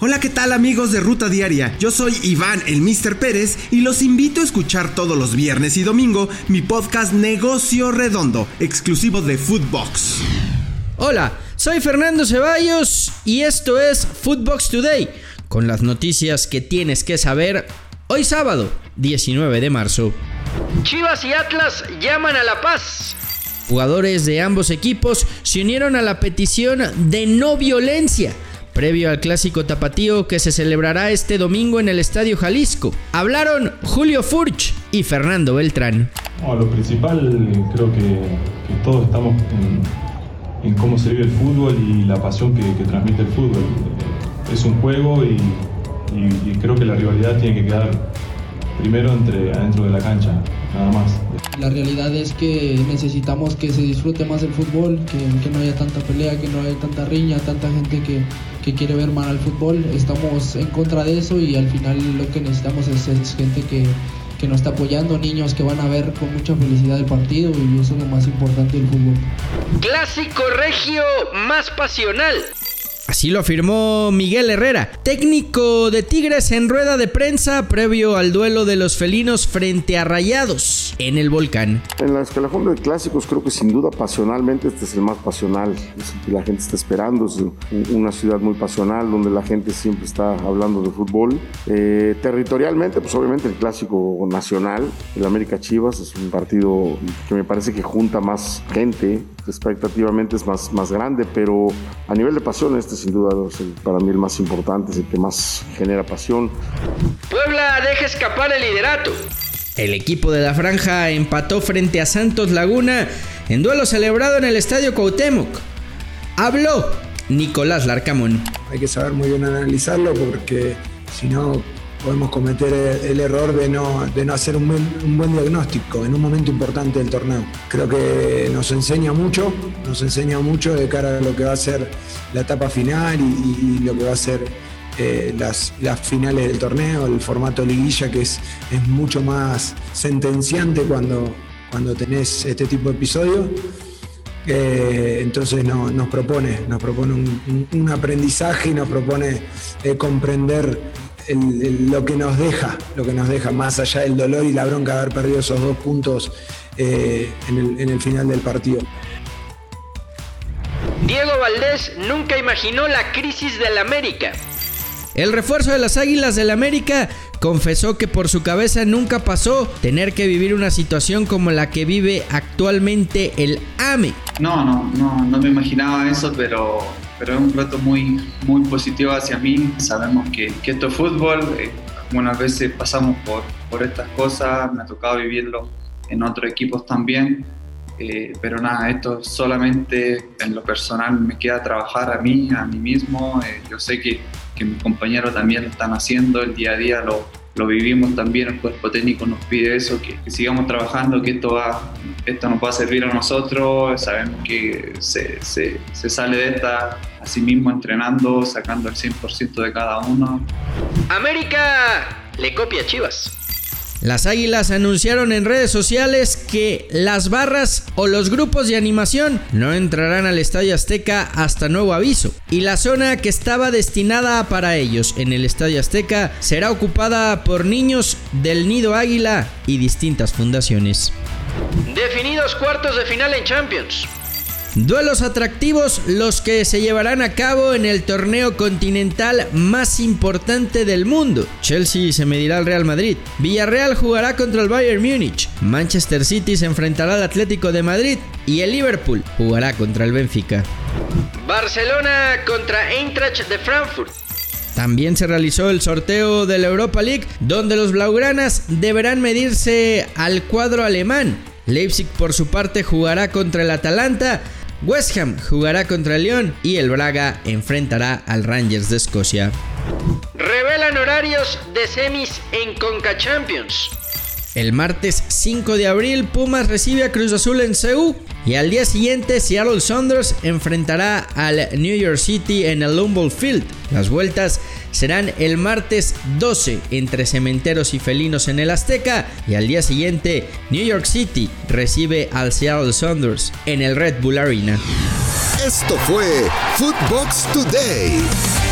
Hola, ¿qué tal amigos de Ruta Diaria? Yo soy Iván, el Mr. Pérez, y los invito a escuchar todos los viernes y domingo mi podcast Negocio Redondo, exclusivo de Foodbox. Hola, soy Fernando Ceballos y esto es Foodbox Today, con las noticias que tienes que saber hoy sábado, 19 de marzo. Chivas y Atlas llaman a la paz. Jugadores de ambos equipos se unieron a la petición de no violencia previo al clásico tapatío que se celebrará este domingo en el Estadio Jalisco. Hablaron Julio Furch y Fernando Beltrán. lo principal creo que, todos estamos en, cómo se vive el fútbol y la pasión que, transmite el fútbol. Es un juego y, creo que la rivalidad tiene que quedar primero entre adentro de la cancha, nada más. La realidad es que necesitamos que se disfrute más el fútbol, que, que no haya tanta pelea, que no haya tanta riña, tanta gente que, que quiere ver mal al fútbol. Estamos en contra de eso y al final lo que necesitamos es, gente que, que nos está apoyando, niños que van a ver con mucha felicidad el partido y eso es lo más importante del fútbol. Clásico regio más pasional. Así lo afirmó Miguel Herrera, técnico de Tigres en rueda de prensa previo al duelo de los felinos frente a Rayados en el volcán. En la escalafón de clásicos creo que sin duda pasionalmente este es el más pasional, que la gente está esperando, es una ciudad muy pasional donde la gente siempre está hablando de fútbol. Eh, territorialmente pues obviamente el clásico nacional, el América Chivas es un partido que me parece que junta más gente, expectativamente es más, más grande, pero a nivel de pasión este sin duda es para mí el más importante, es el que más genera pasión. Puebla deja escapar el liderato. El equipo de la franja empató frente a Santos Laguna en duelo celebrado en el Estadio Cuauhtémoc. Habló Nicolás Larcamón. Hay que saber muy bien analizarlo porque si no podemos cometer el error de no, de no hacer un buen, diagnóstico en un momento importante del torneo. Creo que nos enseña mucho, nos enseña mucho de cara a lo que va a ser la etapa final y, lo que va a ser eh, las, las, finales del torneo, el formato liguilla que es, es mucho más sentenciante cuando, cuando tenés este tipo de episodios. Eh, entonces nos propone, nos propone un, aprendizaje y nos propone eh, comprender lo que nos deja, lo que nos deja, más allá del dolor y la bronca de haber perdido esos dos puntos eh, en, el, final del partido. Diego Valdés nunca imaginó la crisis del América. El refuerzo de las Águilas del América confesó que por su cabeza nunca pasó tener que vivir una situación como la que vive actualmente el AME. No, no, no, no me imaginaba eso, pero pero es un reto muy, muy positivo hacia mí. Sabemos que, que esto es fútbol, eh, algunas veces pasamos por, por estas cosas, me ha tocado vivirlo en otros equipos también, eh, pero nada, esto solamente en lo personal me queda trabajar a mí, a mí mismo. Eh, yo sé que, que mis compañeros también lo están haciendo, el día a día lo, lo vivimos también, el cuerpo técnico nos pide eso, que, sigamos trabajando, que esto, va, esto nos va a servir a nosotros, sabemos que se, se, se sale de esta así mismo entrenando, sacando el 100% de cada uno. América le copia a Chivas. Las Águilas anunciaron en redes sociales que las barras o los grupos de animación no entrarán al Estadio Azteca hasta nuevo aviso y la zona que estaba destinada para ellos en el Estadio Azteca será ocupada por niños del Nido Águila y distintas fundaciones. Definidos cuartos de final en Champions. Duelos atractivos los que se llevarán a cabo en el torneo continental más importante del mundo. Chelsea se medirá al Real Madrid, Villarreal jugará contra el Bayern Múnich, Manchester City se enfrentará al Atlético de Madrid y el Liverpool jugará contra el Benfica. Barcelona contra Eintracht de Frankfurt. También se realizó el sorteo de la Europa League, donde los blaugranas deberán medirse al cuadro alemán. Leipzig por su parte jugará contra el Atalanta West Ham jugará contra el León y el Braga enfrentará al Rangers de Escocia. Revelan horarios de semis en Conca Champions. El martes 5 de abril Pumas recibe a Cruz Azul en Seúl y al día siguiente Seattle Saunders enfrentará al New York City en el Humboldt Field. Las vueltas serán el martes 12 entre Cementeros y Felinos en el Azteca y al día siguiente New York City recibe al Seattle Saunders en el Red Bull Arena. Esto fue Footbox Today.